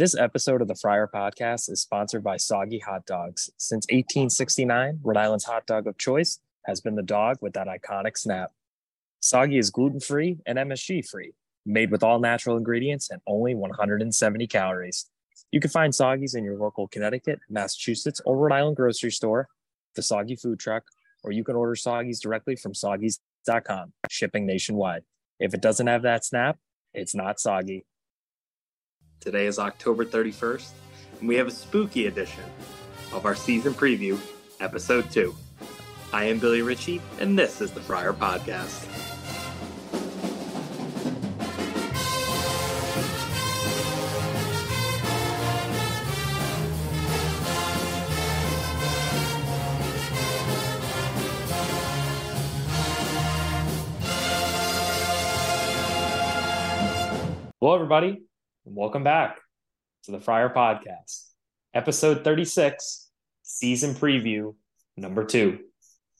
This episode of the Friar Podcast is sponsored by Saugy Hot Dogs. Since 1869, Rhode Island's hot dog of choice has been the dog with that iconic snap. Saugy is gluten free and MSG free, made with all natural ingredients and only 170 calories. You can find Saugys in your local Connecticut, Massachusetts, or Rhode Island grocery store, the Saugy food truck, or you can order Saugys directly from saugys.com, shipping nationwide. If it doesn't have that snap, it's not Saugy. Today is October 31st, and we have a spooky edition of our season preview, episode 2. I am Billy Ritchie, and this is the Friar Podcast. Hello, everybody, and welcome back to the Friar Podcast, episode 36, season preview number two.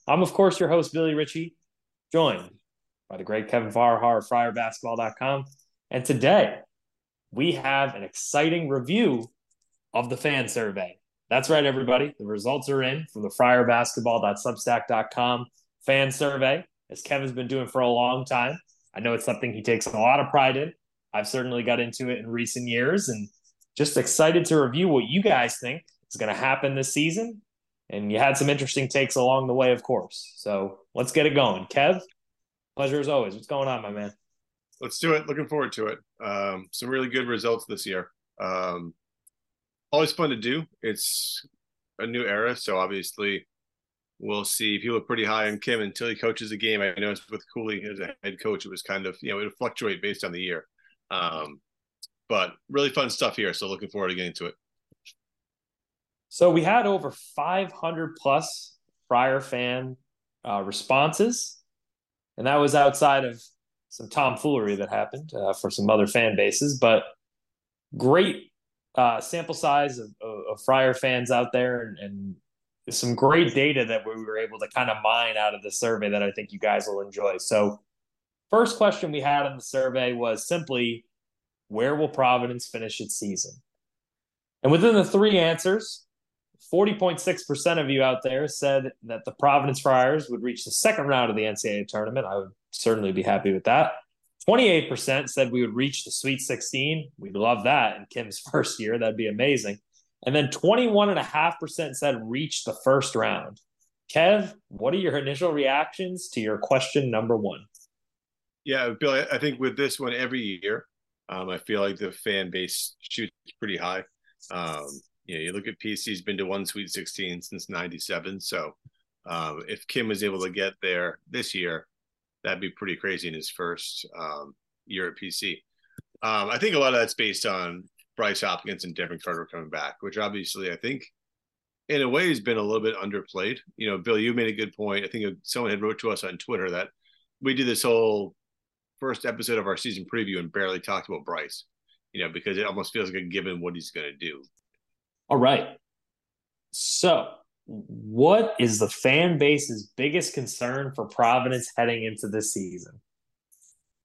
I'm, of course, your host, Billy Ritchie, joined by the great Kevin Farrahar of FriarBasketball.com. And today, we have an exciting review of the fan survey. That's right, everybody. The results are in from the FriarBasketball.substack.com fan survey, as Kevin's been doing for a long time. I know it's something he takes a lot of pride in I've certainly got into it in recent years and just excited to review what you guys think is going to happen this season. And you had some interesting takes along the way, of course. So let's get it going. Kev, pleasure as always. What's going on, my man? Let's do it. Looking forward to it. Um, some really good results this year. Um, always fun to do. It's a new era, so obviously we'll see. People are pretty high on Kim until he coaches a game. I noticed with Cooley as a head coach, it was kind of you know it would fluctuate based on the year. Um, but really fun stuff here. So looking forward to getting to it. So we had over 500 plus Friar fan uh, responses, and that was outside of some tomfoolery that happened uh, for some other fan bases. But great uh, sample size of, of, of, Friar fans out there, and, and some great data that we were able to kind of mine out of the survey that I think you guys will enjoy. So First question we had in the survey was simply where will Providence finish its season? And within the three answers, 40.6% of you out there said that the Providence Friars would reach the second round of the NCAA tournament. I would certainly be happy with that. 28% said we would reach the Sweet 16. We'd love that in Kim's first year. That'd be amazing. And then 21.5% said reach the first round. Kev, what are your initial reactions to your question number one? Yeah, Bill, I think with this one every year, um, I feel like the fan base shoots pretty high. Um, you know, you look at PC's been to one Sweet 16 since 97. So um, if Kim was able to get there this year, that'd be pretty crazy in his first um, year at PC. Um, I think a lot of that's based on Bryce Hopkins and Devin Carter coming back, which obviously I think in a way has been a little bit underplayed. You know, Bill, you made a good point. I think someone had wrote to us on Twitter that we did this whole first episode of our season preview and barely talked about Bryce, you know, because it almost feels like a given what he's going to do. All right. So, what is the fan base's biggest concern for Providence heading into this season?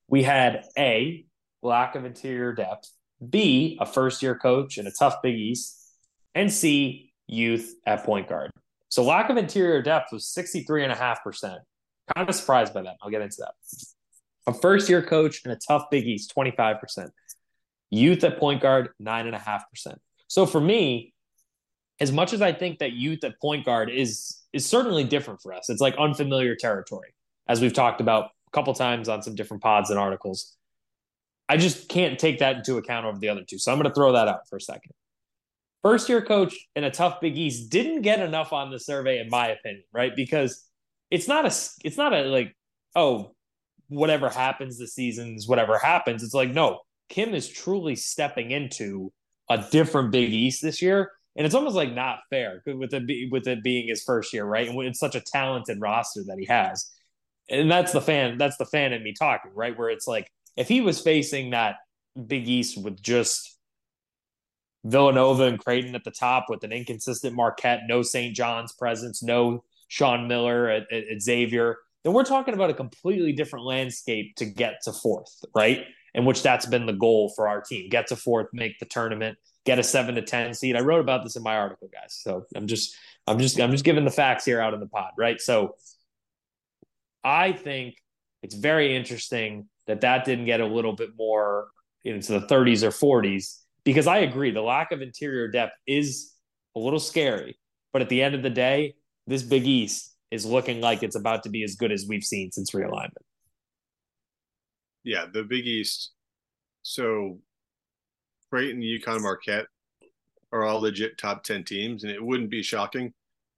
We had A, lack of interior depth, B, a first year coach and a tough Big East, and C, youth at point guard. So, lack of interior depth was 63.5%. Kind of surprised by that. I'll get into that. A first year coach and a tough Big East, 25%. Youth at point guard, 9.5%. So for me, as much as I think that youth at point guard is is certainly different for us, it's like unfamiliar territory, as we've talked about a couple times on some different pods and articles. I just can't take that into account over the other two. So I'm going to throw that out for a second. First year coach in a tough Big East didn't get enough on the survey, in my opinion, right? Because it's not a, it's not a like, oh, whatever happens this season's whatever happens. It's like, no, Kim is truly stepping into a different Big East this year. And it's almost like not fair with it, with it being his first year, right? And it's such a talented roster that he has. And that's the fan, that's the fan in me talking, right? Where it's like, if he was facing that Big East with just Villanova and Creighton at the top with an inconsistent Marquette, no St. John's presence, no Sean Miller at, at Xavier, then we're talking about a completely different landscape to get to fourth, right? in which that's been the goal for our team. Get to fourth, make the tournament, get a seven to ten seed. I wrote about this in my article, guys. So I'm just I'm just I'm just giving the facts here out in the pod, right? So I think it's very interesting that that didn't get a little bit more into the 30s or 40s because I agree the lack of interior depth is a little scary. But at the end of the day, this Big East is looking like it's about to be as good as we've seen since realignment. Yeah, the Big East. So Creighton, UConn, Marquette are all legit top 10 teams. And it wouldn't be shocking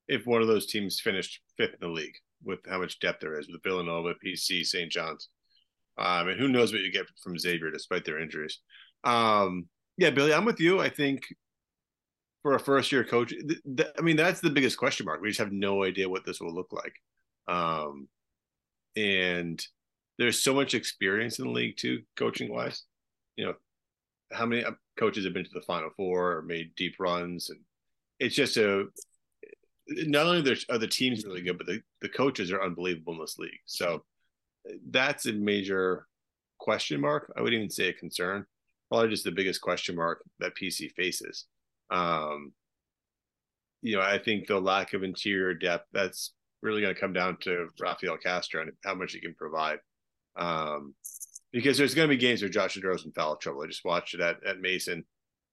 if one of those teams finished fifth in the league with how much depth there is with Villanova, PC, St. John's. Um, and who knows what you get from Xavier despite their injuries. Um, yeah, Billy, I'm with you. I think for a first year coach, th- th- I mean, that's the biggest question mark. We just have no idea what this will look like. Um, and there's so much experience in the league too, coaching wise. You know, how many uh, coaches have been to the Final Four or made deep runs, and it's just a. Not only are the teams really good, but the, the coaches are unbelievable in this league. So that's a major question mark. I wouldn't even say a concern. Probably just the biggest question mark that PC faces. Um, you know, I think the lack of interior depth that's really going to come down to Rafael Castro and how much he can provide. Um, because there's going to be games where Josh Oduro's in foul trouble. I just watched it at, at Mason,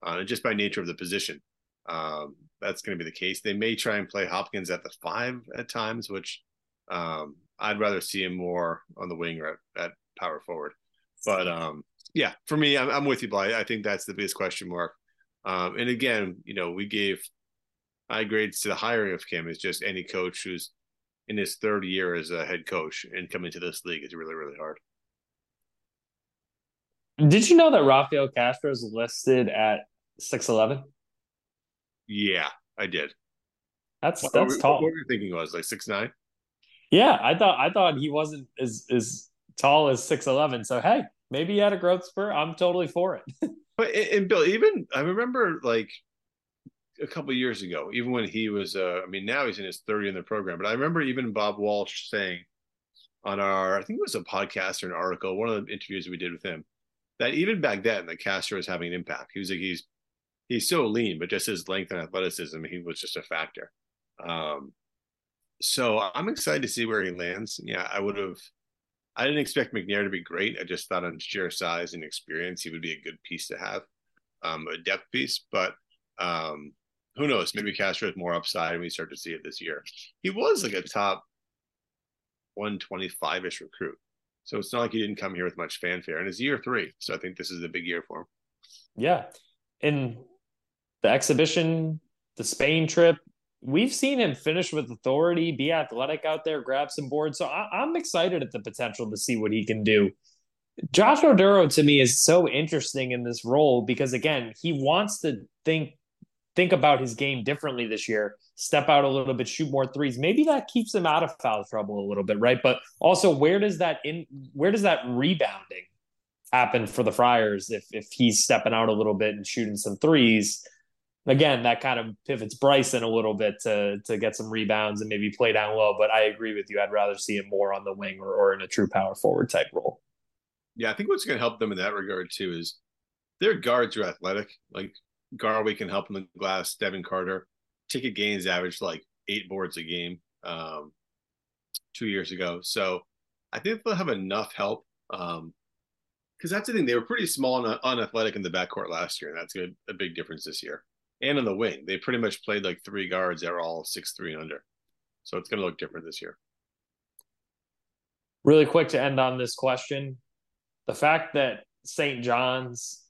uh, and just by nature of the position, um, that's going to be the case. They may try and play Hopkins at the five at times, which um, I'd rather see him more on the wing or at, at power forward. But um, yeah, for me, I'm, I'm with you, Bly. I think that's the biggest question mark. Um, and again, you know, we gave high grades to the hiring of Kim. Is just any coach who's in his third year as a head coach and coming to this league is really, really hard. Did you know that Rafael Castro is listed at six eleven? Yeah, I did. That's what, that's what, tall. What were you thinking was like six nine? Yeah, I thought I thought he wasn't as as tall as six eleven. So hey, maybe he had a growth spurt. I'm totally for it. but and Bill, even I remember like a couple years ago, even when he was, uh, I mean, now he's in his 30 in the program, but I remember even Bob Walsh saying on our, I think it was a podcast or an article, one of the interviews we did with him, that even back then, that Castro was having an impact. He was like, he's, he's so lean, but just his length and athleticism, he was just a factor. Um, so I'm excited to see where he lands. Yeah, I would have, I didn't expect McNair to be great. I just thought on sheer size and experience, he would be a good piece to have, um, a depth piece. But um, who knows? Maybe Castro has more upside, and we start to see it this year. He was like a top 125 ish recruit. So it's not like he didn't come here with much fanfare. And it's year three. So I think this is a big year for him. Yeah. In the exhibition, the Spain trip, we've seen him finish with authority, be athletic out there, grab some boards. So I, am excited at the potential to see what he can do. Josh Oduro to me is so interesting in this role because again, he wants to think think about his game differently this year, step out a little bit, shoot more threes. Maybe that keeps him out of foul trouble a little bit, right? But also, where does that in where does that rebounding happen for the Friars if if he's stepping out a little bit and shooting some threes? Again, that kind of pivots Bryson a little bit to to get some rebounds and maybe play down low. But I agree with you. I'd rather see him more on the wing or, or in a true power forward type role. Yeah, I think what's going to help them in that regard too is their guards are athletic. Like Garwey can help in the glass. Devin Carter, Ticket Gaines averaged like eight boards a game um, two years ago. So I think they'll have enough help. Um, because that's the thing, they were pretty small and unathletic in the backcourt last year, and that's a big difference this year. And on the wing, they pretty much played like three guards that are all six three and under. So it's going to look different this year. Really quick to end on this question, the fact that St. John's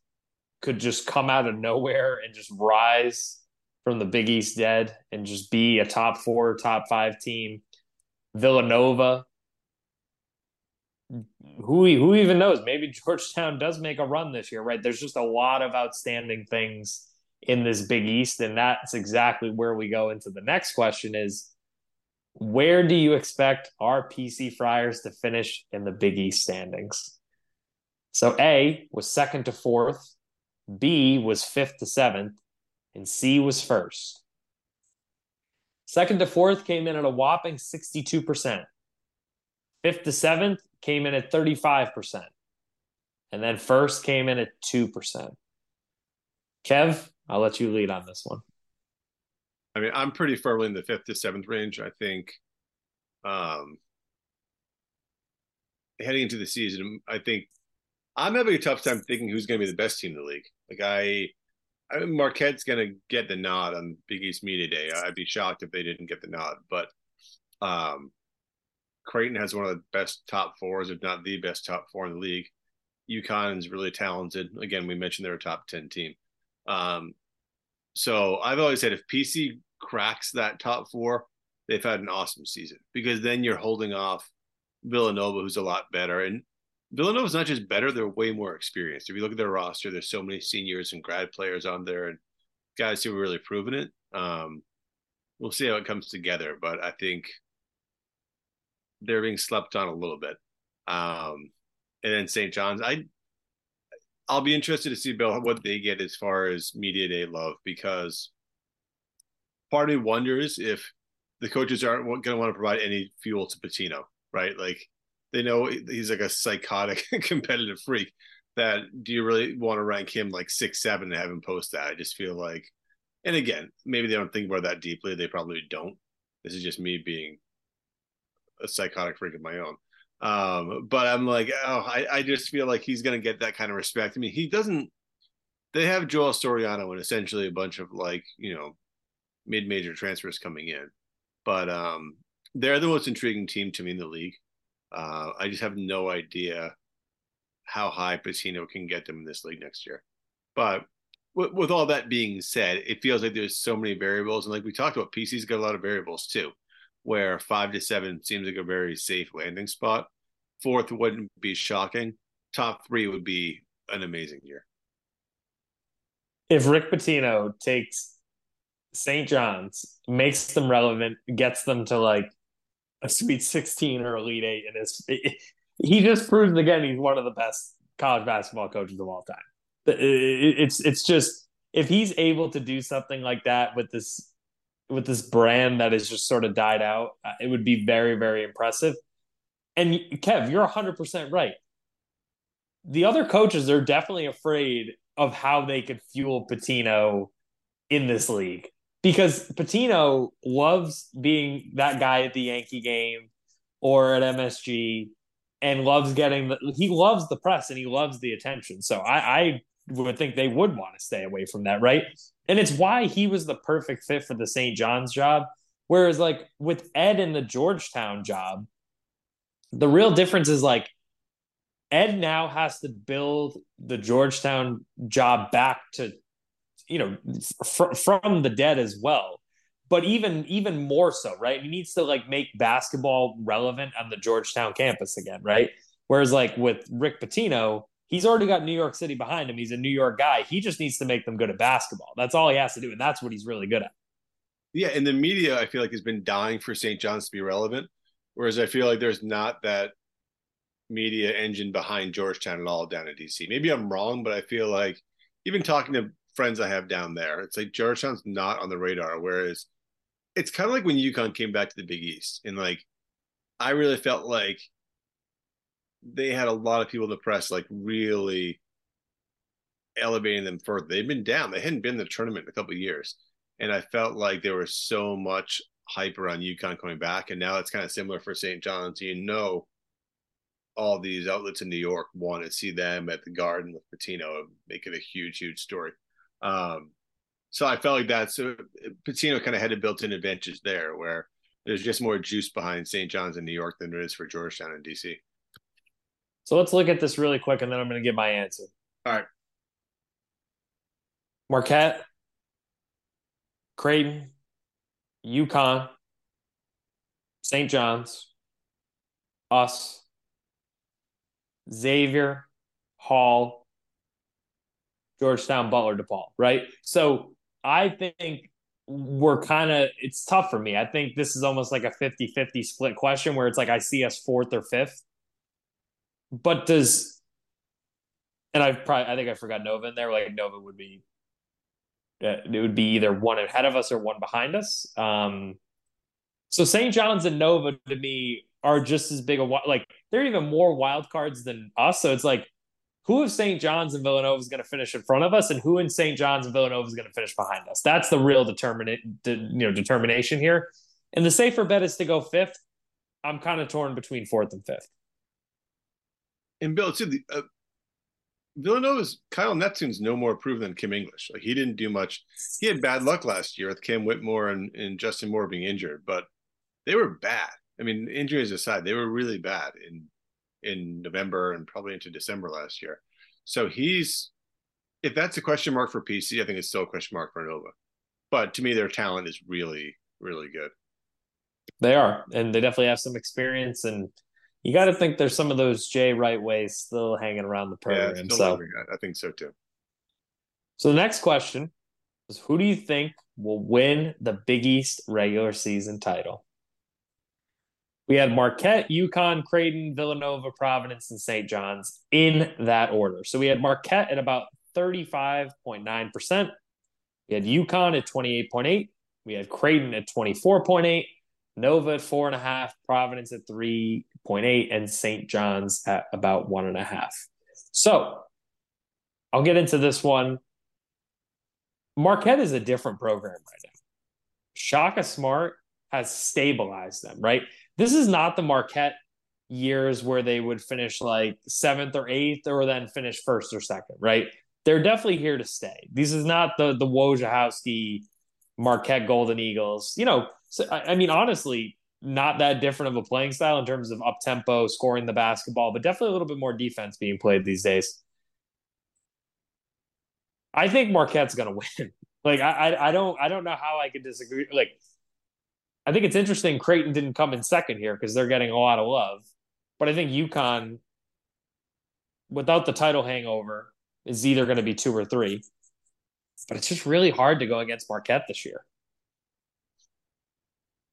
could just come out of nowhere and just rise from the Big East dead and just be a top four, top five team. Villanova, who who even knows? Maybe Georgetown does make a run this year, right? There's just a lot of outstanding things in this Big East, and that's exactly where we go into the next question: is where do you expect our PC Friars to finish in the Big East standings? So A was second to fourth B was fifth to seventh, and C was first. Second to fourth came in at a whopping 62%. Fifth to seventh came in at 35%. And then first came in at 2%. Kev, I'll let you lead on this one. I mean, I'm pretty firmly in the fifth to seventh range. I think um heading into the season, I think I'm having a tough time thinking who's going to be the best team in the league. Like I, I mean, Marquette's going to get the nod on Big East Media Day. I'd be shocked if they didn't get the nod. But um, Creighton has one of the best top fours, if not the best top four in the league. UConn is really talented. Again, we mentioned they're a top ten team. Um, so I've always said if PC cracks that top four, they've had an awesome season because then you're holding off Villanova, who's a lot better. And Villanova's not just better, they're way more experienced. If you look at their roster, there's so many seniors and grad players on there and guys who are really proven it. Um, we'll see how it comes together, but I think they're being slept on a little bit. Um, and then St. John's, I I'll be interested to see Bill what they get as far as media day love because part of me wonders if the coaches aren't going to want to provide any fuel to Pitino, right? Like they know he's like a psychotic competitive freak. That do you really want to rank him like six seven and have him post that? I just feel like, and again, maybe they don't think about that deeply. They probably don't. This is just me being a psychotic freak of my own. Um, but I'm like, oh, I, I just feel like he's gonna get that kind of respect. I mean, he doesn't. They have Joel Soriano and essentially a bunch of like you know mid-major transfers coming in, but um, they're the most intriguing team to me in the league. Uh, I just have no idea how high Pitino can get them in this league next year. But with, with all that being said, it feels like there's so many variables, and like we talked about, PC's got a lot of variables too, where five to seven seems like a very safe landing spot. Fourth wouldn't be shocking. Top three would be an amazing year. If Rick Pitino takes St. John's, makes them relevant, gets them to like a Sweet 16 or Elite Eight, and it's he just proves again he's one of the best college basketball coaches of all time. It's it's just if he's able to do something like that with this with this brand that has just sort of died out, uh, it would be very very impressive. And Kev, you're 100% right. The other coaches are definitely afraid of how they could fuel Pitino in this league because Pitino loves being that guy at the Yankee game or at MSG and loves getting the he loves the press and he loves the attention. So I, I would think they would want to stay away from that, right? And it's why he was the perfect fit for the St. John's job. Whereas like with Ed in the Georgetown job, the real difference is like Ed now has to build the Georgetown job back to you know fr- from the dead as well. But even even more so right? He needs to like make basketball relevant on the georgetown campus again right? Whereas like with rick pitino he's already got new york city behind him. He's a new york guy. He just needs to make them good at basketball. That's all he has to do and that's what he's really good at. Yeah and the media i feel like has been dying for st john's to be relevant whereas i feel like there's not that media engine behind georgetown at all down in dc maybe i'm wrong but i feel like even talking to friends I have down there. It's like Georgetown's not on the radar. Whereas it's kind of like when UConn came back to the Big East, and like I really felt like they had a lot of people in the press like really elevating them further. They've been down. They hadn't been in the tournament in a couple years, and I felt like there was so much hype around UConn coming back, and now it's kind of similar for St. John's. You know, all these outlets in New York want to see them at the Garden with Pitino, make it a huge, huge story. Um, so I felt like that. So Pitino kind of had a built-in advantage there, where there's just more juice behind St. John's in New York than there is for Georgetown and DC. So let's look at this really quick, and then I'm going to give my answer. All right. Marquette, Creighton, UConn, St. John's, us, Xavier, Hall, Georgetown, Butler, DePaul, right? So I think we're kind of it's tough for me. I think this is almost like a 50-50 split question where it's like I see us fourth or fifth. But does and I probably I think I forgot Nova in there. Like Nova would be it would be either one ahead of us or one behind us. Um so St. John's and Nova to me are just as big a like they're even more wild cards than us. So it's like who of St. John's and Villanova is going to finish in front of us, and who in St. John's and Villanova is going to finish behind us. That's the real determinate, you know, determination here. And the safer bet is to go fifth. I'm kind of torn between fourth and fifth. And Bill, too, the, uh, Villanova's Kyle Neptune's no more approved than Kim English. Like he didn't do much. He had bad luck last year with Cam Whitmore and, and Justin Moore being injured, but they were bad. I mean, injuries aside, they were really bad in in November and probably into December last year. So he's if that's a question mark for PC, I think it's still a question mark for Nova. But to me, their talent is really, really good. They are, and they definitely have some experience and you got to think there's some of those Jay Wright ways still hanging around the program. Yeah, so I think so too. So the next question is who do you think will win the Big East regular season title? We had Marquette, UConn, Creighton, Villanova, Providence, and St. John's in that order. So we had Marquette at about 35.9%. We had UConn at 28.8. We had Creighton at 24.8. Nova at four and a half, Providence at 3.8, and St. John's at about one and a half. So I'll get into this one. Marquette is a different program right now. Shaka Smart has stabilized them, right? This is not the Marquette years where they would finish like seventh or eighth or then finish first or second, right? They're definitely here to stay. This is not the the Wojciechowski Marquette Golden Eagles. You know, so, I, I mean, honestly, not that different of a playing style in terms of up tempo, scoring the basketball, but definitely a little bit more defense being played these days. I think Marquette's going to win. Like I, I, I don't, I don't know how I could disagree. Like, I think it's interesting. Creighton didn't come in second here because they're getting a lot of love, but I think UConn, without the title hangover, is either going to be two or three. But it's just really hard to go against Marquette this year.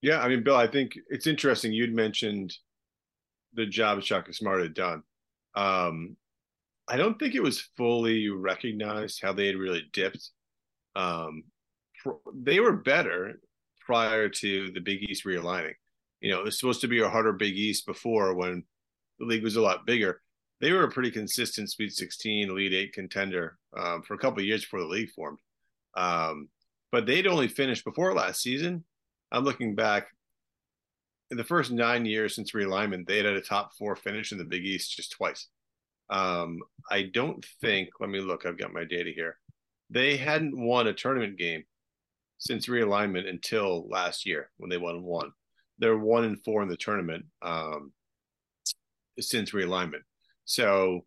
Yeah, I mean, Bill, I think it's interesting. You'd mentioned the job Shaka Smart had done. Um, I don't think it was fully recognized how they had really dipped. Um, they were better prior to the Big East realigning. You know, it was supposed to be a harder Big East before when the league was a lot bigger. They were a pretty consistent Sweet 16, Elite Eight contender um, for a couple of years before the league formed. Um, but they'd only finished before last season I'm looking back in the first nine years since realignment, they had a top four finish in the Big East just twice. Um, I don't think, let me look, I've got my data here. They hadn't won a tournament game since realignment until last year when they won one. They're one and four in the tournament um, since realignment. So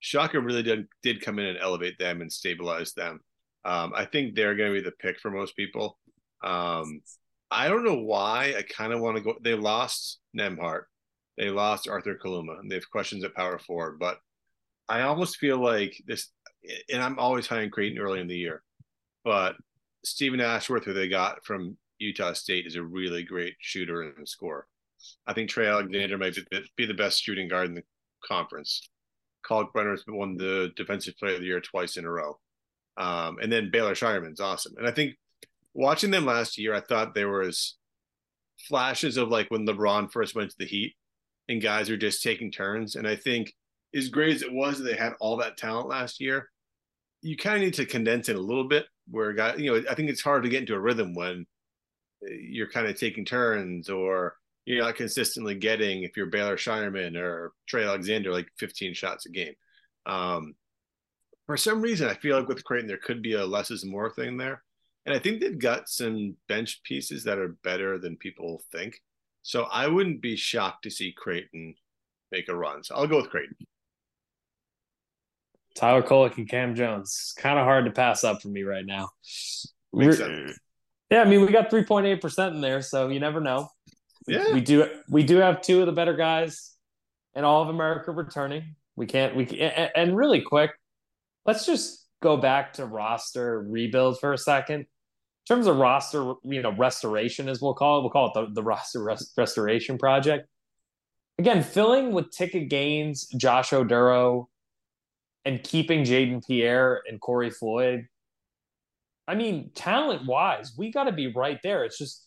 Shaka really did, did come in and elevate them and stabilize them. Um, I think they're going to be the pick for most people. Um, I don't know why. I kind of want to go. They lost Nembhard. They lost Arthur Kaluma. And they have questions at power forward. But I almost feel like this, and I'm always high on Creighton early in the year. But Steven Ashworth, who they got from Utah State, is a really great shooter and scorer. I think Trey Alexander might be the best shooting guard in the conference. Kalkbrenner has won the Defensive Player of the Year twice in a row. Um, and then Baylor Scheierman's awesome. And I think watching them last year, I thought there was flashes of like when LeBron first went to the Heat and guys are just taking turns. And I think as great as it was that they had all that talent last year, you kind of need to condense it a little bit. Where guy, you know, I think it's hard to get into a rhythm when you're kind of taking turns or you're not consistently getting if you're Baylor Scheierman or Trey Alexander like 15 shots a game. Um, for some reason, I feel like with Creighton there could be a less is more thing there. And I think they've got some bench pieces that are better than people think. So I wouldn't be shocked to see Creighton make a run. So I'll go with Creighton. Tyler Kolek and Kam Jones. Kind of hard to pass up for me right now. Yeah, I mean we got 3.8% in there, so you never know. Yeah. We do we do have two of the better guys in all of America returning. We can't we and really quick, let's just go back to roster rebuild for a second in terms of roster, you know, restoration, as we'll call it, we'll call it the, the roster res- restoration project. Again, filling with Ticket Gaines, Josh Oduro, and keeping Jaden Pierre and Corey Floyd. I mean, talent wise, we got to be right there. It's just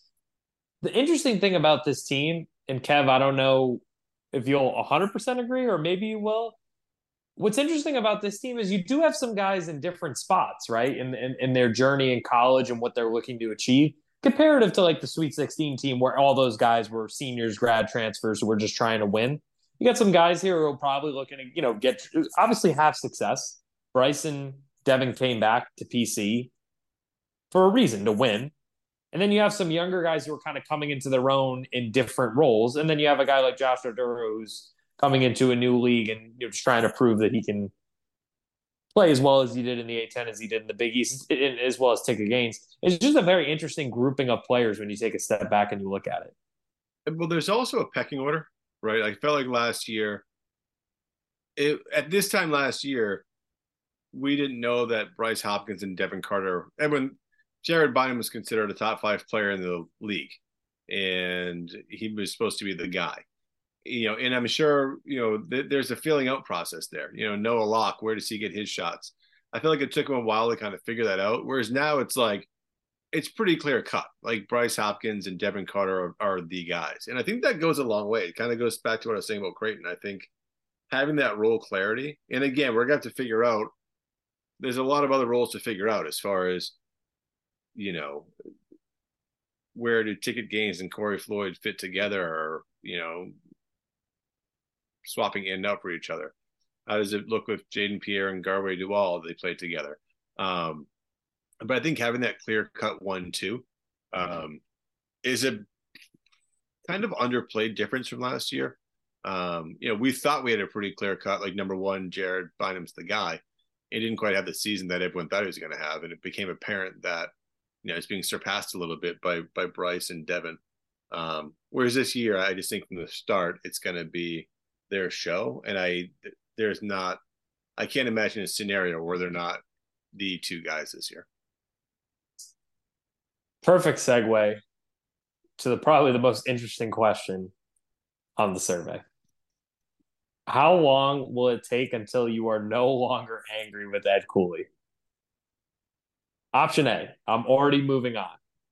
the interesting thing about this team, and Kev, I don't know if you'll 100% agree or maybe you will. What's interesting about this team is you do have some guys in different spots, right? In, in, in their journey in college and what they're looking to achieve, comparative to like the Sweet 16 team where all those guys were seniors, grad transfers, who were just trying to win. You got some guys here who are probably looking to, you know, get obviously have success. Bryson Devin came back to PC for a reason to win. And then you have some younger guys who are kind of coming into their own in different roles. And then you have a guy like Josh Oduro who's coming into a new league and you know, just trying to prove that he can play as well as he did in the A10 as he did in the Big East, as well as Ticket Gaines. It's just a very interesting grouping of players when you take a step back and you look at it. Well, there's also a pecking order, right? I felt like last year, it, at this time last year, we didn't know that Bryce Hopkins and Devin Carter, and when Jared Bynum was considered a top five player in the league, and he was supposed to be the guy you know, and I'm sure, you know, th- there's a filling out process there. You know, Noah Locke, where does he get his shots? I feel like it took him a while to kind of figure that out. Whereas now it's like, it's pretty clear cut. Like Bryce Hopkins and Devin Carter are, are the guys. And I think that goes a long way. It kind of goes back to what I was saying about Creighton. I think having that role clarity, and again, we're to have to figure out, there's a lot of other roles to figure out as far as, you know, where do Ticket Gaines and Corey Floyd fit together or, you know, swapping in and out for each other? How does it look with Jaden Pierre and Garwey Dual? They played together. Um, but I think having that clear cut one two um, is a kind of underplayed difference from last year. Um, you know, we thought we had a pretty clear cut, like number one, Jared Bynum's the guy. He didn't quite have the season that everyone thought he was going to have, and it became apparent that you know it's being surpassed a little bit by by Bryce and Devin. Um, whereas this year, I just think from the start, it's going to be their show, and I there's not I can't imagine a scenario where they're not the two guys this year. Perfect segue to the probably the most interesting question on the survey. How long will it take until you are no longer angry with Ed Cooley? Option A, I'm already moving on.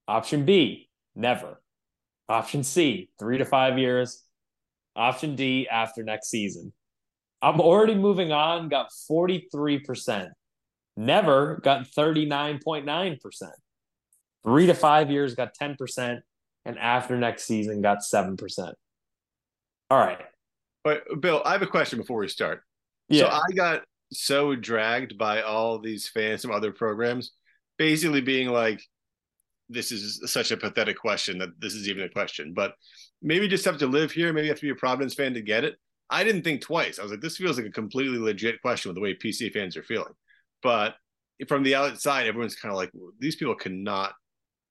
Option B, never. Option C, three to five years. Option D after next season. I'm already moving on, got 43%. Never got 39.9%. Three to five years got 10%. And after next season got 7%. All right. But Bill, I have a question before we start. Yeah. So I got so dragged by all these fans from other programs, basically being like, this is such a pathetic question that this is even a question. But maybe just have to live here. Maybe have to be a Providence fan to get it. I didn't think twice. I was like, this feels like a completely legit question with the way PC fans are feeling. But from the outside, everyone's kind of like, well, these people cannot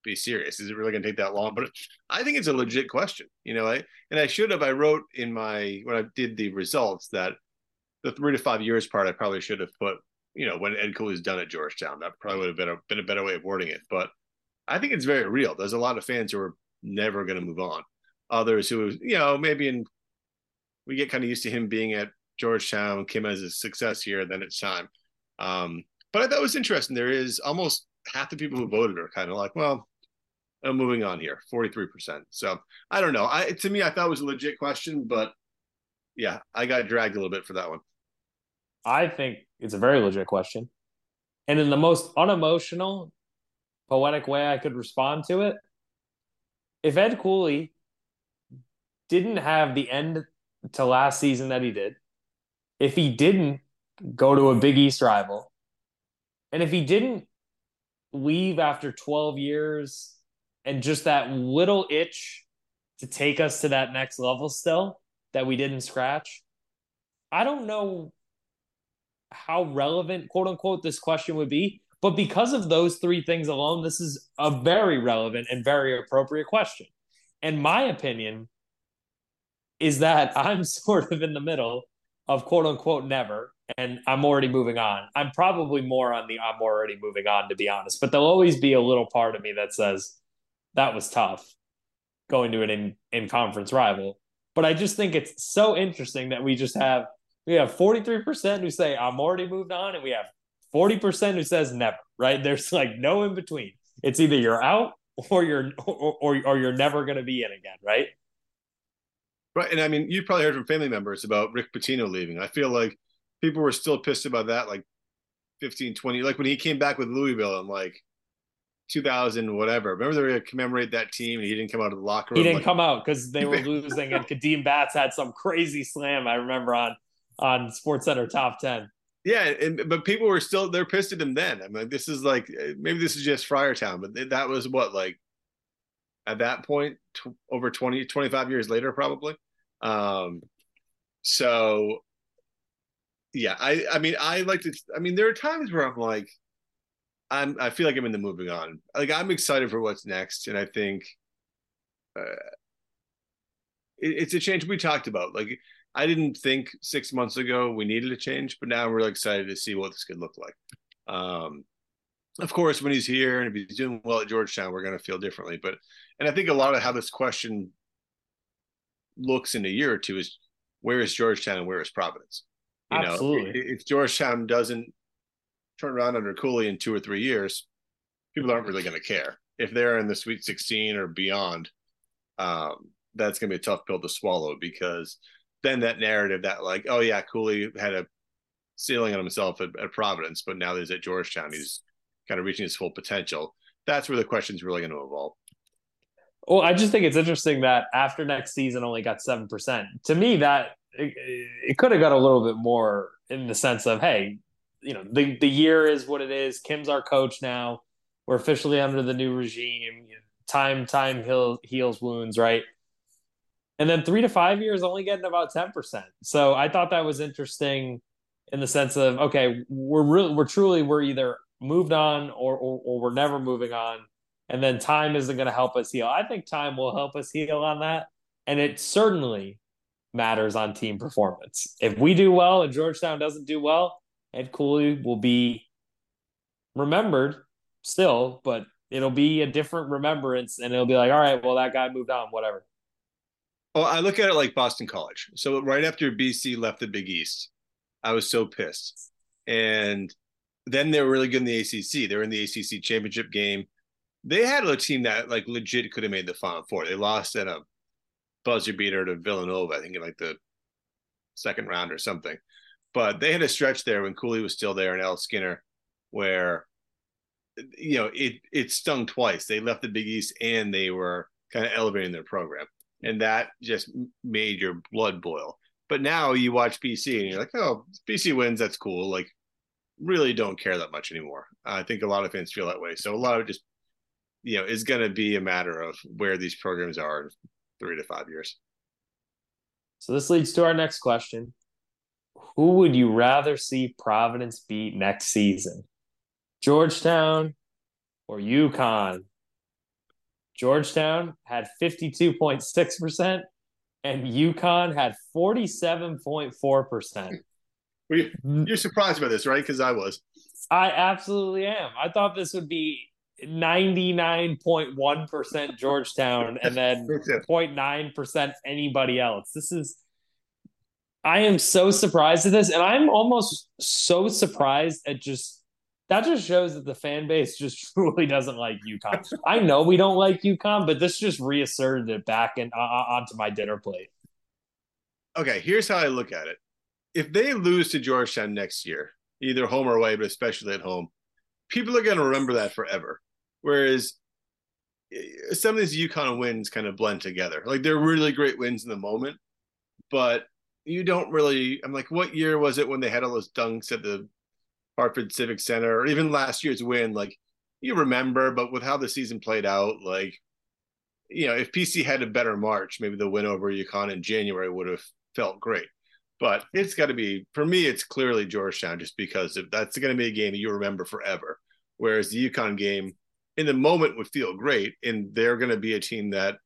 be serious. Is it really going to take that long? But I think it's a legit question, you know. I, and I should have. I wrote in my when I did the results that the three to five years part, I probably should have put, you know, when Ed Cooley's done at Georgetown. That probably would have been a been a better way of wording it. But I think it's very real. There's a lot of fans who are never going to move on. Others who, you know, maybe in we get kind of used to him being at Georgetown. Kim has a success here, then it's time. Um, but I thought it was interesting. There is almost half the people who voted are kind of like, well, I'm moving on here, 43%. So I don't know. I to me, I thought it was a legit question, but yeah, I got dragged a little bit for that one. I think it's a very legit question. And in the most unemotional, poetic way I could respond to it, if Ed Cooley didn't have the end to last season that he did, if he didn't go to a Big East rival, and if he didn't leave after 12 years and just that little itch to take us to that next level still that we didn't scratch, I don't know how relevant, quote unquote, this question would be. But because of those three things alone, this is a very relevant and very appropriate question. And my opinion is that I'm sort of in the middle of quote unquote never, and I'm already moving on. I'm probably more on the I'm already moving on, to be honest, but there'll always be a little part of me that says that was tough going to an in, in conference rival. But I just think it's so interesting that we just have we have 43% who say I'm already moved on, and we have 40% who says never, right? There's like no in between. It's either you're out or you're or, or, or you're never going to be in again, right? Right. And I mean, you probably heard from family members about Rick Pitino leaving. I feel like people were still pissed about that like 15, 20, like when he came back with Louisville in like 2000, whatever. Remember they were going to commemorate that team and he didn't come out of the locker room. He didn't like, come out because they were losing, and Kadeem Batts had some crazy slam. I remember on on Sports Center Top Ten. Yeah, and but people were still they're pissed at him then. I mean, this is like eh, maybe this is just Friartown, but that was what like at that point t- over 20 25 years later probably. Um so yeah, I I mean I like to I mean there are times where I'm like I'm I feel like I'm in the moving on. Like I'm excited for what's next and I think uh, it, it's a change we talked about. Like I didn't think 6 months ago we needed a change, but now we're really excited to see what this could look like. Um of course, when he's here and if he's doing well at Georgetown, we're going to feel differently. But, and I think a lot of how this question looks in a year or two is where is Georgetown and where is Providence? You Absolutely. know, if, if Georgetown doesn't turn around under Cooley in two or three years, people aren't really going to care. If they're in the Sweet 16 or beyond, um, that's going to be a tough pill to swallow because then that narrative that like, oh yeah, Cooley had a ceiling on himself at, at Providence, but now he's at Georgetown. He's kind of reaching its full potential. That's where the question is really going to evolve. Well, I just think it's interesting that after next season only got seven percent. To me, that it, it could have got a little bit more in the sense of, hey, you know, the the year is what it is. Kim's our coach now. We're officially under the new regime. Time time heal, heals wounds, right? And then three to five years, only getting about ten percent. So I thought that was interesting in the sense of, okay, we're really, we're truly, we're either moved on or, or, or we're never moving on. And then time isn't going to help us heal. I think time will help us heal on that. And it certainly matters on team performance. If we do well and Georgetown doesn't do well, Ed Cooley will be remembered still, but it'll be a different remembrance and it'll be like, all right, well, that guy moved on, whatever. Oh, I look at it like Boston College. So right after BC left the Big East, I was so pissed. And then they were really good in the ACC. They were in the ACC championship game. They had a team that like legit could have made the Final Four. They lost at a buzzer beater to Villanova, I think in like the second round or something. But they had a stretch there when Cooley was still there and Al Skinner, where you know it it stung twice. They left the Big East and they were kind of elevating their program, and that just made your blood boil. But now you watch BC and you're like, oh, BC wins, that's cool. Like really don't care that much anymore. I think a lot of fans feel that way. So a lot of just, you know, is going to be a matter of where these programs are in three to five years. So this leads to our next question. Who would you rather see Providence beat next season? Georgetown or UConn? Georgetown had 52.6% and UConn had 47.4%. You, you're surprised by this, right? Because I was. I absolutely am. I thought this would be 99.1% Georgetown and then 0.9% anybody else. This is I am so surprised at this and I'm almost so surprised at just that just shows that the fan base just truly doesn't like UConn. I know we don't like UConn, but this just reasserted it back and uh, onto my dinner plate. Okay, here's how I look at it if they lose to Georgetown next year, either home or away, but especially at home, people are going to remember that forever. Whereas eh, some of these UConn wins kind of blend together. Like they're really great wins in the moment, but you don't really. I'm like, what year was it when they had all those dunks at the Hartford Civic Center, or even last year's win? Like you remember, but with how the season played out, like you know, if PC had a better March, maybe the win over UConn in January would have felt great. But it's got to be for me. It's clearly Georgetown, just because if that's going to be a game you remember forever. Whereas the UConn game, in the moment, would feel great, and they're going to be a team that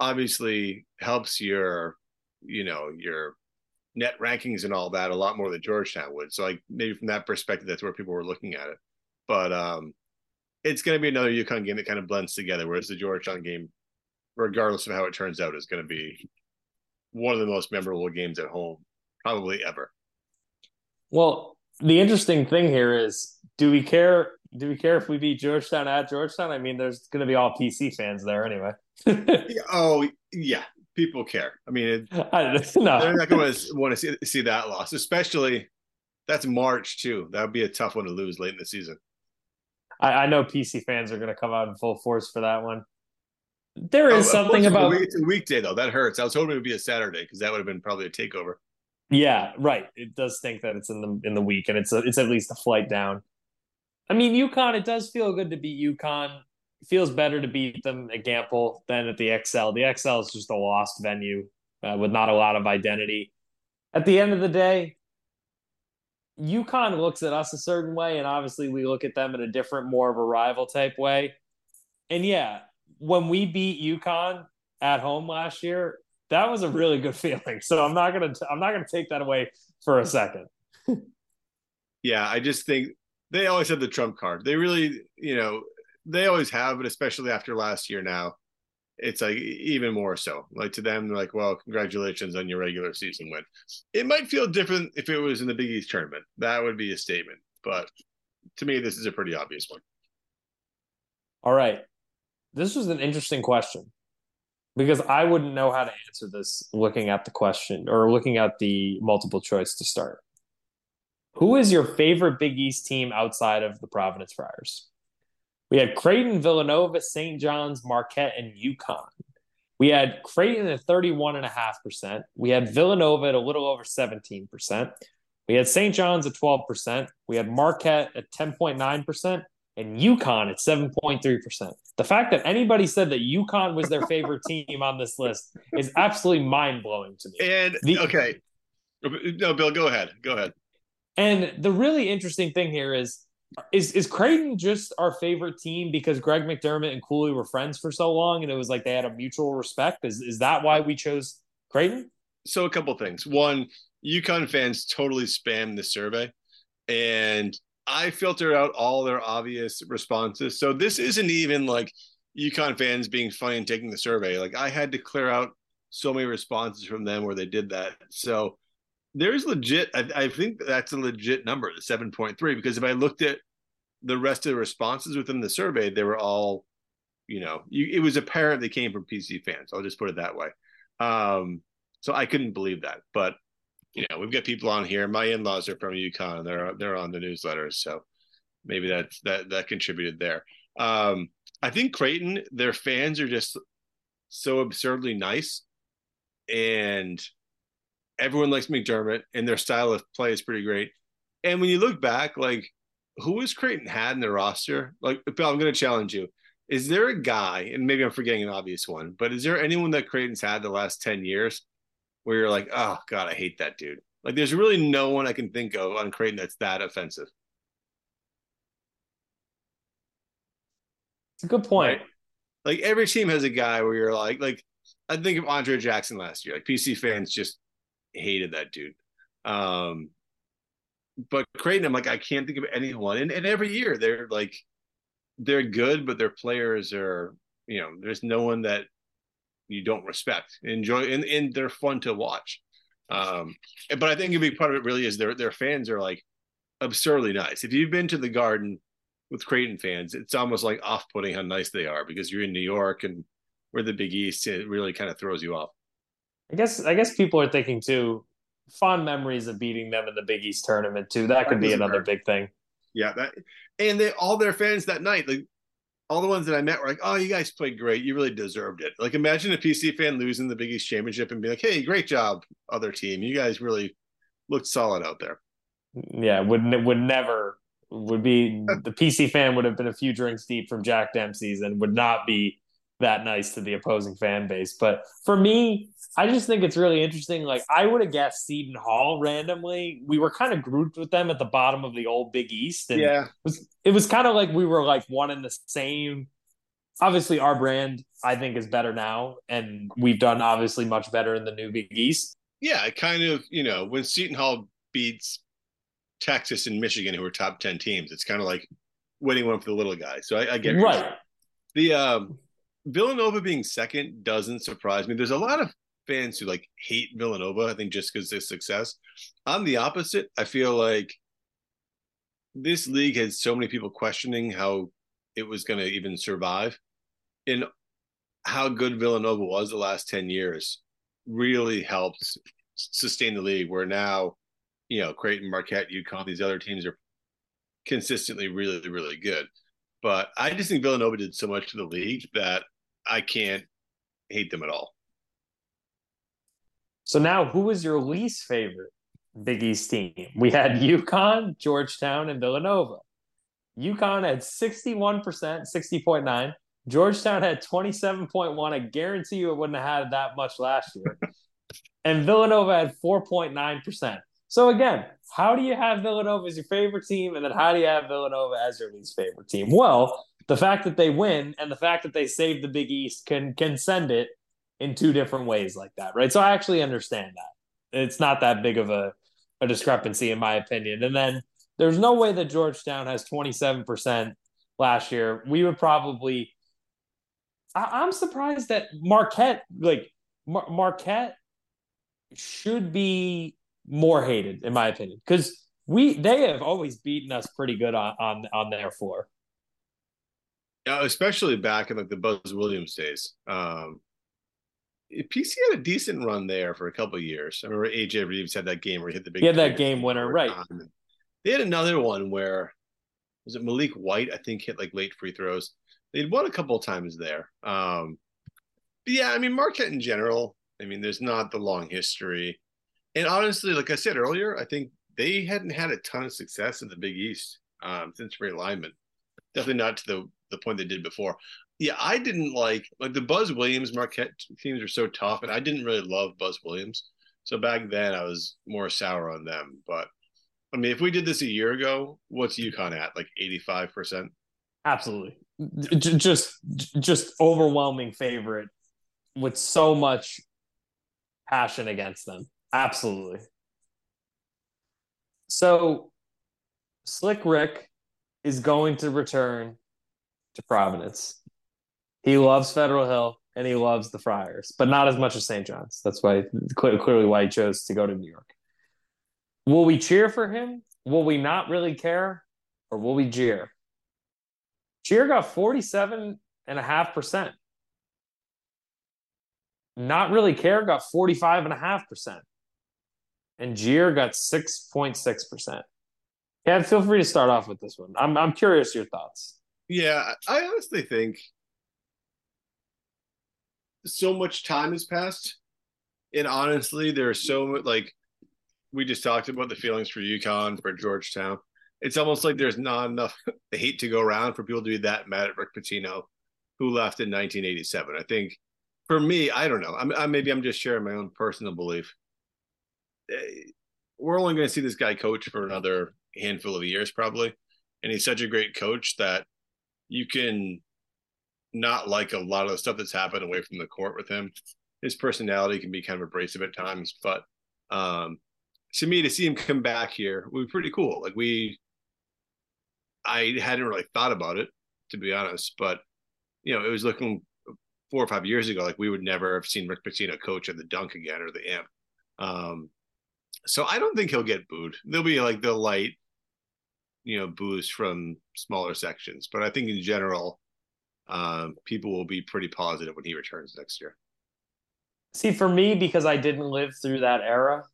obviously helps your, you know, your net rankings and all that a lot more than Georgetown would. So like maybe from that perspective, that's where people were looking at it. But um, it's going to be another UConn game that kind of blends together. Whereas the Georgetown game, regardless of how it turns out, is going to be one of the most memorable games at home probably ever. Well, the interesting thing here is do we care do we care if we beat Georgetown at Georgetown? I mean, there's going to be all PC fans there anyway. oh, yeah, people care. I mean, it, I, no. they're not going to want to see, see that loss, especially that's March too. That would be a tough one to lose late in the season. I, I know PC fans are going to come out in full force for that one. There is oh, something about it's a weekday though. That hurts. I was hoping it would be a Saturday because that would have been probably a takeover. Yeah, right. It does stink that it's in the in the week and it's a, it's at least a flight down. I mean, UConn. It does feel good to beat UConn. It feels better to beat them at Gampel than at the XL. The XL is just a lost venue uh, with not a lot of identity. At the end of the day, UConn looks at us a certain way, and obviously we look at them in a different, more of a rival type way. And yeah, when we beat UConn at home last year, that was a really good feeling. So I'm not gonna I'm not gonna take that away for a second. yeah, I just think they always have the trump card. They really, you know, they always have, but especially after last year now, it's like even more so. Like to them, they're like, well, congratulations on your regular season win. It might feel different if it was in the Big East tournament. That would be a statement. But to me, this is a pretty obvious one. All right. This was an interesting question because I wouldn't know how to answer this looking at the question or looking at the multiple choice to start. Who is your favorite Big East team outside of the Providence Friars? We had Creighton, Villanova, St. John's, Marquette, and UConn. We had Creighton at 31.5%. We had Villanova at a little over 17%. We had St. John's at 12%. We had Marquette at 10.9% and UConn at 7.3%. The fact that anybody said that UConn was their favorite team on this list is absolutely mind blowing to me. And the, okay. No, Bill, go ahead. Go ahead. And the really interesting thing here is is is Creighton just our favorite team because Greg McDermott and Cooley were friends for so long and it was like they had a mutual respect? Is is that why we chose Creighton? So a couple things. One, UConn fans totally spam the survey. And I filtered out all their obvious responses. So this isn't even like UConn fans being funny and taking the survey. Like I had to clear out so many responses from them where they did that. So there's legit. I, I think that's a legit number, the seven point three. Because if I looked at the rest of the responses within the survey, they were all, you know, you, it was apparent they came from PC fans. I'll just put it that way. Um, so I couldn't believe that, but you know, we've got people on here. My in-laws are from UConn. They're they're on the newsletters, so maybe that's that that contributed there. Um, I think Creighton, their fans are just so absurdly nice, and everyone likes McDermott, and their style of play is pretty great. And when you look back, like who has Creighton had in their roster? Like, Bill, I'm going to challenge you. Is there a guy, and maybe I'm forgetting an obvious one, but is there anyone that Creighton's had the last 10 years where you're like, oh god, I hate that dude. Like, there's really no one I can think of on Creighton that's that offensive. It's a good point. Right? Like every team has a guy where you're like, like I think of Andre Jackson last year. Like PC fans just hated that dude. Um, but Creighton, I'm like, I can't think of anyone. And, and every year they're like, they're good, but their players are, you know, there's no one that you don't respect. Enjoy and, and they're fun to watch. Um, but I think a big part of it really is their their fans are like absurdly nice. If you've been to the Garden with Creighton fans, it's almost like off putting how nice they are because you're in New York and we're the Big East. It really kind of throws you off. I guess I guess people are thinking too fond memories of beating them in the Big East tournament too. That could that be another hurt. big thing. Yeah, that and they all their fans that night, like all the ones that I met were like, "Oh, you guys played great. You really deserved it." Like, imagine a PC fan losing the Big East championship and be like, "Hey, great job, other team. You guys really looked solid out there." Yeah, would would never would be the PC fan would have been a few drinks deep from Jack Dempsey's and would not be that nice to the opposing fan base. But for me, I just think it's really interesting. Like I would have guessed Seton Hall randomly. We were kind of grouped with them at the bottom of the old Big East, and yeah, it was it was kind of like we were like one in the same. Obviously, our brand I think is better now, and we've done obviously much better in the new Big East. Yeah, it kind of you know when Seton Hall beats Texas and Michigan, who are top ten teams, it's kind of like winning one for the little guy. So I, I get right. The um, Villanova being second doesn't surprise me. There's a lot of fans who like hate Villanova, I think just because of success. I'm the opposite. I feel like this league has so many people questioning how it was going to even survive. And how good Villanova was the last 10 years really helped sustain the league, where now you know, Creighton, Marquette, UConn, these other teams are consistently really, really good. But I just think Villanova did so much to the league that I can't hate them at all. So now, who is your least favorite Big East team? We had UConn, Georgetown, and Villanova. UConn had 61%, 60.9. Georgetown had 27.1. I guarantee you it wouldn't have had that much last year. and Villanova had 4.9%. So again, how do you have Villanova as your favorite team, and then how do you have Villanova as your least favorite team? Well, the fact that they win and the fact that they save the Big East can can send it in two different ways like that, right? So I actually understand that. It's not that big of a, a discrepancy in my opinion. And then there's no way that Georgetown has 27% last year. We would probably I, am surprised that Marquette, like Mar- Marquette, should be more hated in my opinion because we they have always beaten us pretty good on on, on their floor. Yeah, especially back in like the Buzz Williams days. Um, PC had a decent run there for a couple years. I remember AJ Reeves had that game where he hit the big. Yeah, that game winner, right? They had another one where was it Malik White? I think hit like late free throws. They'd won a couple of times there. Um, but yeah, I mean Marquette in general. I mean, there's not the long history. And honestly, like I said earlier, I think they hadn't had a ton of success in the Big East um, since realignment. Definitely not to the the point they did before. Yeah, I didn't like like the Buzz Williams Marquette teams are so tough, and I didn't really love Buzz Williams. So back then, I was more sour on them. But I mean, if we did this a year ago, what's UConn at? Like eighty five percent. Absolutely, just just overwhelming favorite with so much passion against them. Absolutely. So, Slick Rick is going to return to Providence. He loves Federal Hill and he loves the Friars, but not as much as St. John's. That's why clearly why he chose to go to New York. Will we cheer for him? Will we not really care? Or will we jeer? Cheer got 47.5%. Not really care got 45.5% and Jeer got 6.6%. Yeah, feel free to start off with this one. I'm I'm curious your thoughts. Yeah, I honestly think so much time has passed. And honestly, there's so much like we just talked about the feelings for UConn, for Georgetown. It's almost like there's not enough hate to go around for people to be that mad at Rick Pitino, who left in 1987. I think for me, I don't know. I'm, I, maybe I'm just sharing my own personal belief. Eh, we're only going to see this guy coach for another handful of years, probably. And he's such a great coach that you can not like a lot of the stuff that's happened away from the court with him. His personality can be kind of abrasive at times, but um, to me, to see him come back here would be pretty cool. Like we, I hadn't really thought about it to be honest, but you know, it was looking four or five years ago like we would never have seen Rick Pitino coach at the Dunk again or the Amp. Um, so I don't think he'll get booed. There'll be like the light, you know, boos from smaller sections, but I think in general, um, people will be pretty positive when he returns next year. See, for me, because I didn't live through that era,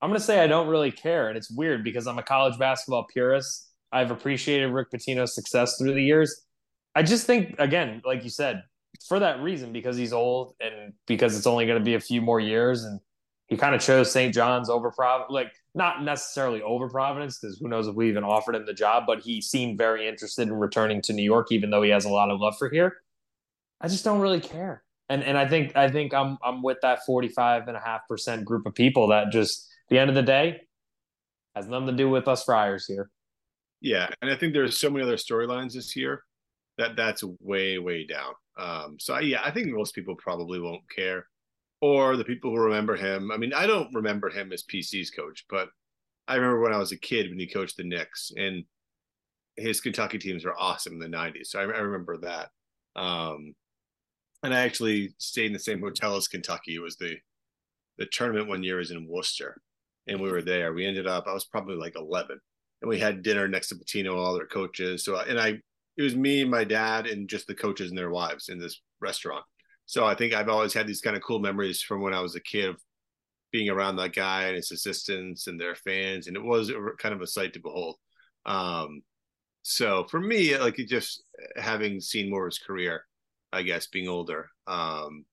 I'm going to say I don't really care. And it's weird because I'm a college basketball purist. I've appreciated Rick Pitino's success through the years. I just think, again, like you said, for that reason, because he's old and because it's only going to be a few more years and he kind of chose St. John's over Providence, like not necessarily over Providence, because who knows if we even offered him the job, but he seemed very interested in returning to New York, even though he has a lot of love for here. I just don't really care. And and I think I think I'm I'm with that 45 and a half percent group of people that just the end of the day has nothing to do with us friars here. Yeah, and I think there's so many other storylines this year that that's way way down. Um, so yeah, I think most people probably won't care or the people who remember him. I mean, I don't remember him as PC's coach, but I remember when I was a kid when he coached the Knicks and his Kentucky teams were awesome in the 90s. So I, I remember that. Um, and I actually stayed in the same hotel as Kentucky. It was the the tournament one year was in Worcester, and we were there. We ended up. I was probably like 11, and we had dinner next to Pitino, and all their coaches. So and I, it was me, and my dad, and just the coaches and their wives in this restaurant. So I think I've always had these kind of cool memories from when I was a kid of being around that guy and his assistants and their fans, and it was kind of a sight to behold. Um, so for me, like just having seen more of his career, I guess being older, um,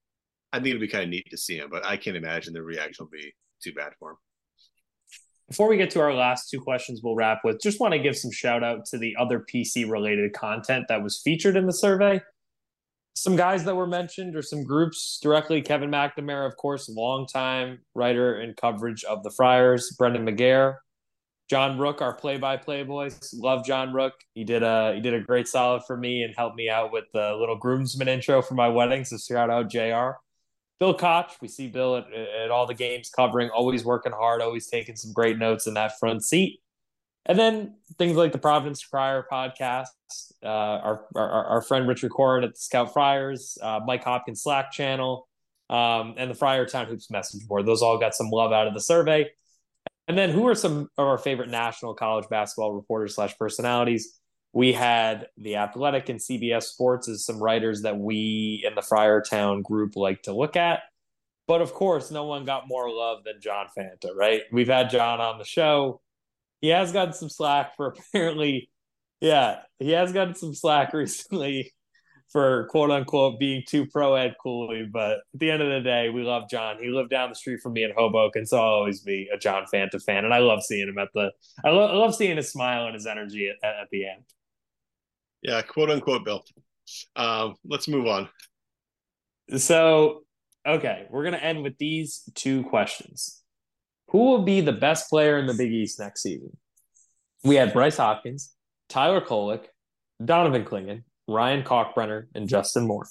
I think it'd be kind of neat to see him, but I can't imagine the reaction will be too bad for him. Before we get to our last two questions, we'll wrap with just want to give some shout out to the other PC related content that was featured in the survey. Some guys that were mentioned or some groups directly. Kevin McNamara, of course, longtime writer and coverage of the Friars. Brendan McGair, John Rooke, our play-by-play boys. Love John Rooke. He did a he did a great solid for me and helped me out with the little groomsman intro for my wedding. So shout out Jr. Bill Koch, we see Bill at, at, all the games covering, always working hard, always taking some great notes in that front seat. And then things like the Providence Friar podcast, uh, our, our, our friend Richard Corin at the Scout Friars, uh, Mike Hopkins Slack channel, um, and the Friar Town Hoops message board. Those all got some love out of the survey. And then who are some of our favorite national college basketball reporters slash personalities? we had the athletic and cbs sports as some writers that we in the friartown group like to look at but of course no one got more love than john fanta right we've had john on the show he has gotten some slack for apparently yeah he has gotten some slack recently for quote unquote being too pro ed Cooley. But at the end of the day, we love John. He lived down the street from me in Hoboken, so I'll always be a John Fanta fan. And I love seeing him at the I, lo- I love seeing his smile and his energy at, at the end. Yeah, quote unquote, Bill. Um, let's move on. So, okay, we're going to end with these two questions. Who will be the best player in the Big East next season? We had Bryce Hopkins, Tyler Kolek, Donovan Clingan, Ryan Kalkbrenner, and Justin Moore.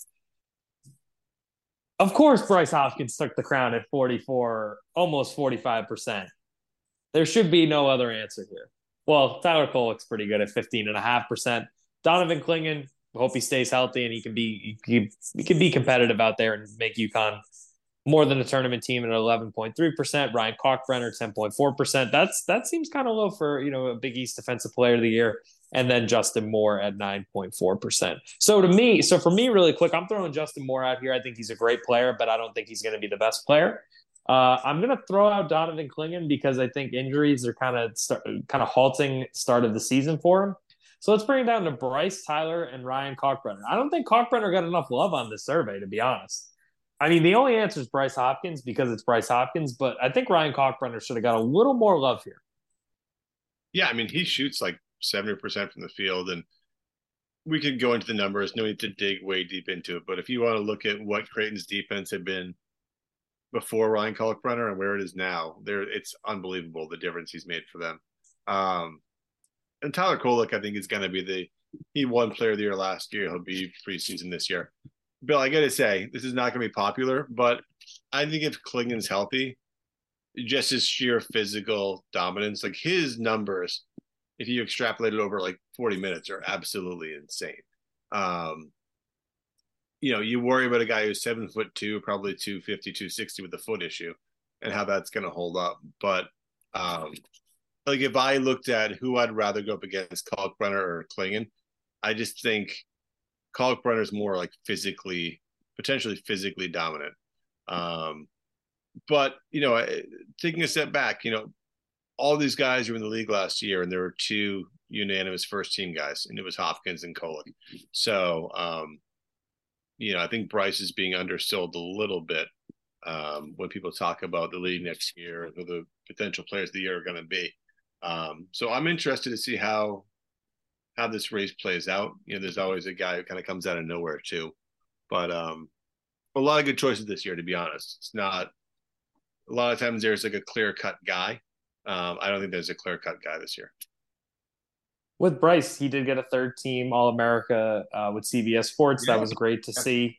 Of course, Bryce Hopkins took the crown at 44, almost 45%. There should be no other answer here. Well, Tyler Kolek's pretty good at 15.5%. Donovan Clingan, hope he stays healthy and he can be he, he can be competitive out there and make UConn more than a tournament team at 11.3%. Ryan Kalkbrenner, 10.4%. That's that seems kind of low for, you know, a Big East defensive player of the year. And then Justin Moore at 9.4%. So to me, so for me, really quick, I'm throwing Justin Moore out here. I think he's a great player, but I don't think he's going to be the best player. Uh, I'm going to throw out Donovan Clingan because I think injuries are kind of kind of halting start of the season for him. So let's bring it down to Bryce Tyler and Ryan Kalkbrenner. I don't think Kalkbrenner got enough love on this survey, to be honest. I mean, the only answer is Bryce Hopkins because it's Bryce Hopkins, but I think Ryan Kalkbrenner should have got a little more love here. Yeah, I mean, he shoots like 70% from the field, and we could go into the numbers. No need to dig way deep into it, but if you want to look at what Creighton's defense had been before Ryan Kalkbrenner and where it is now, there it's unbelievable the difference he's made for them. Um, and Tyler Kolek, I think, is going to be the he won Player of the Year last year. He'll be preseason this year. Bill, I got to say, this is not to be popular, but I think if Clingan's healthy, just his sheer physical dominance, like his numbers, if you extrapolate it over like 40 minutes, are absolutely insane. Um, you know, you worry about a guy who's seven foot two, probably 250, 260 with the foot issue and how that's to hold up. But um, like if I looked at who I'd rather go up against, Kalkbrenner or Clingan, I just think Kalkbrenner is more like physically, potentially physically dominant. Um, but you know, taking a step back, you know, all these guys were in the league last year, and there were two unanimous first team guys, and it was Hopkins and Kolek. So, um, you know, I think Bryce is being undersold a little bit um, when people talk about the league next year or the potential players of the year are going to be. Um, so I'm interested to see how how this race plays out. You know, there's always a guy who kind of comes out of nowhere too, but um, a lot of good choices this year. To be honest, it's not a lot of times there's like a clear cut guy. Um, I don't think there's a clear cut guy this year. With Bryce, he did get a third team All America uh, with CBS Sports. Yeah. That was great to yeah. see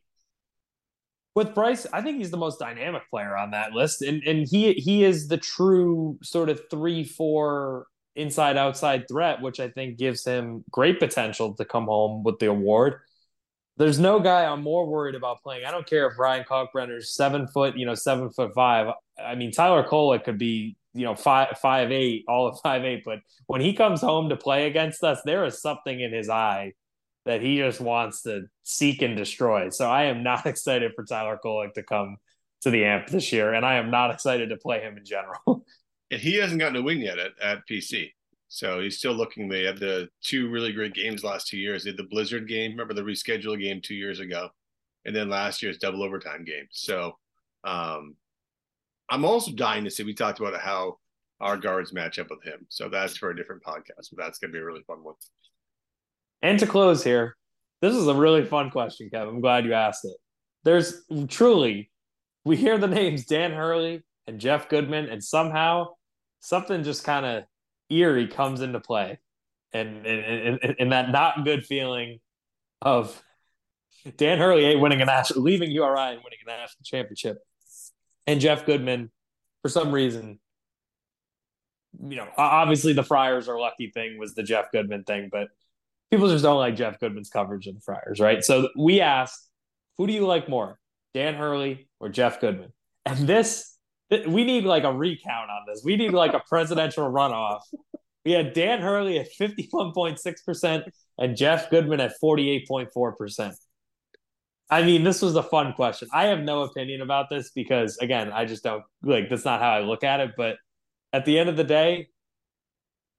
with Bryce, I think he's the most dynamic player on that list, and and he he is the true sort of three four inside outside threat, which I think gives him great potential to come home with the award. There's no guy I'm more worried about playing. I don't care if Ryan Kalkbrenner's seven foot, you know, seven foot five. I mean, Tyler Kolek could be, you know, five five eight, all of five eight. But when he comes home to play against us, there is something in his eye that he just wants to seek and destroy. So I am not excited for Tyler Kolek to come to the AMP this year, and I am not excited to play him in general. and he hasn't gotten a win yet at, at PC. So he's still looking. They had the two really great games last two years. They had the Blizzard game, remember the reschedule game two years ago, and then last year's double overtime game. So um, I'm also dying to see. We talked about how our guards match up with him. So that's for a different podcast, but that's going to be a really fun one. And to close here, this is a really fun question, Kevin. I'm glad you asked it. There's truly, we hear the names Dan Hurley and Jeff Goodman, and somehow something just kind of eerie comes into play. And in that not good feeling of Dan Hurley winning a national, leaving URI and winning a national championship, and Jeff Goodman, for some reason, you know, obviously the Friars are lucky thing was the Jeff Goodman thing, but people just don't like Jeff Goodman's coverage of the Friars, right? So we asked, who do you like more, Dan Hurley or Jeff Goodman? And this, we need like a recount on this. We need like a presidential runoff. We had Dan Hurley at 51.6% and Jeff Goodman at 48.4%. I mean, this was a fun question. I have no opinion about this because, again, I just don't like that's not how I look at it. But at the end of the day,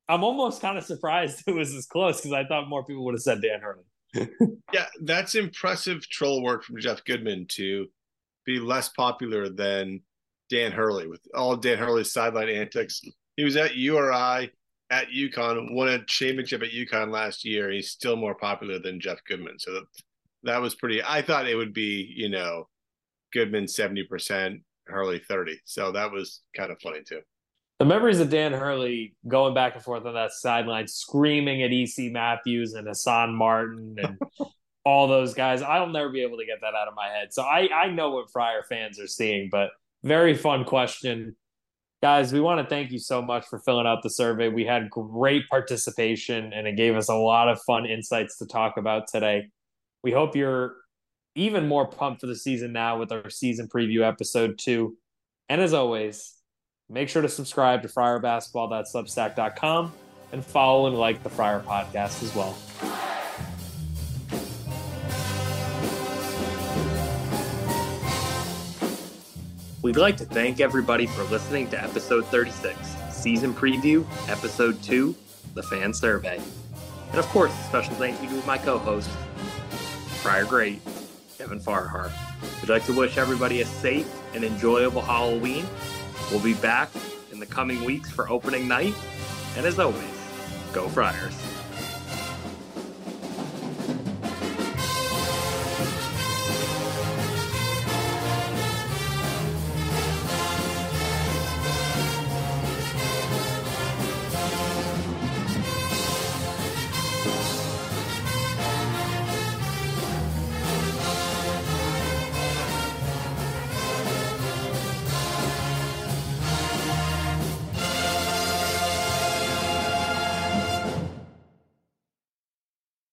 I'm almost kind of surprised it was as close because I thought more people would have said Dan Hurley. yeah, that's impressive troll work from Jeff Goodman to be less popular than Dan Hurley with all Dan Hurley's sideline antics. He was at URI at UConn, won a championship at UConn last year. He's still more popular than Jeff Goodman. So that, that was pretty. I thought it would be, you know, Goodman seventy percent, Hurley thirty. So that was kind of funny too. The memories of Dan Hurley going back and forth on that sideline, screaming at EC Matthews and Hassan Martin and all those guys. I'll never be able to get that out of my head. So I I know what Friar fans are seeing, but very fun question. Guys, we want to thank you so much for filling out the survey. We had great participation and it gave us a lot of fun insights to talk about today. We hope you're even more pumped for the season now with our season preview episode two. And as always, make sure to subscribe to friarbasketball.substack.com and follow and like the Friar podcast as well. We'd like to thank everybody for listening to episode 36, season preview, episode 2, the fan survey. And of course, a special thank you to my co host, Friar Great, Kevin Farrahar. We'd like to wish everybody a safe and enjoyable Halloween. We'll be back in the coming weeks for opening night. And as always, go Friars.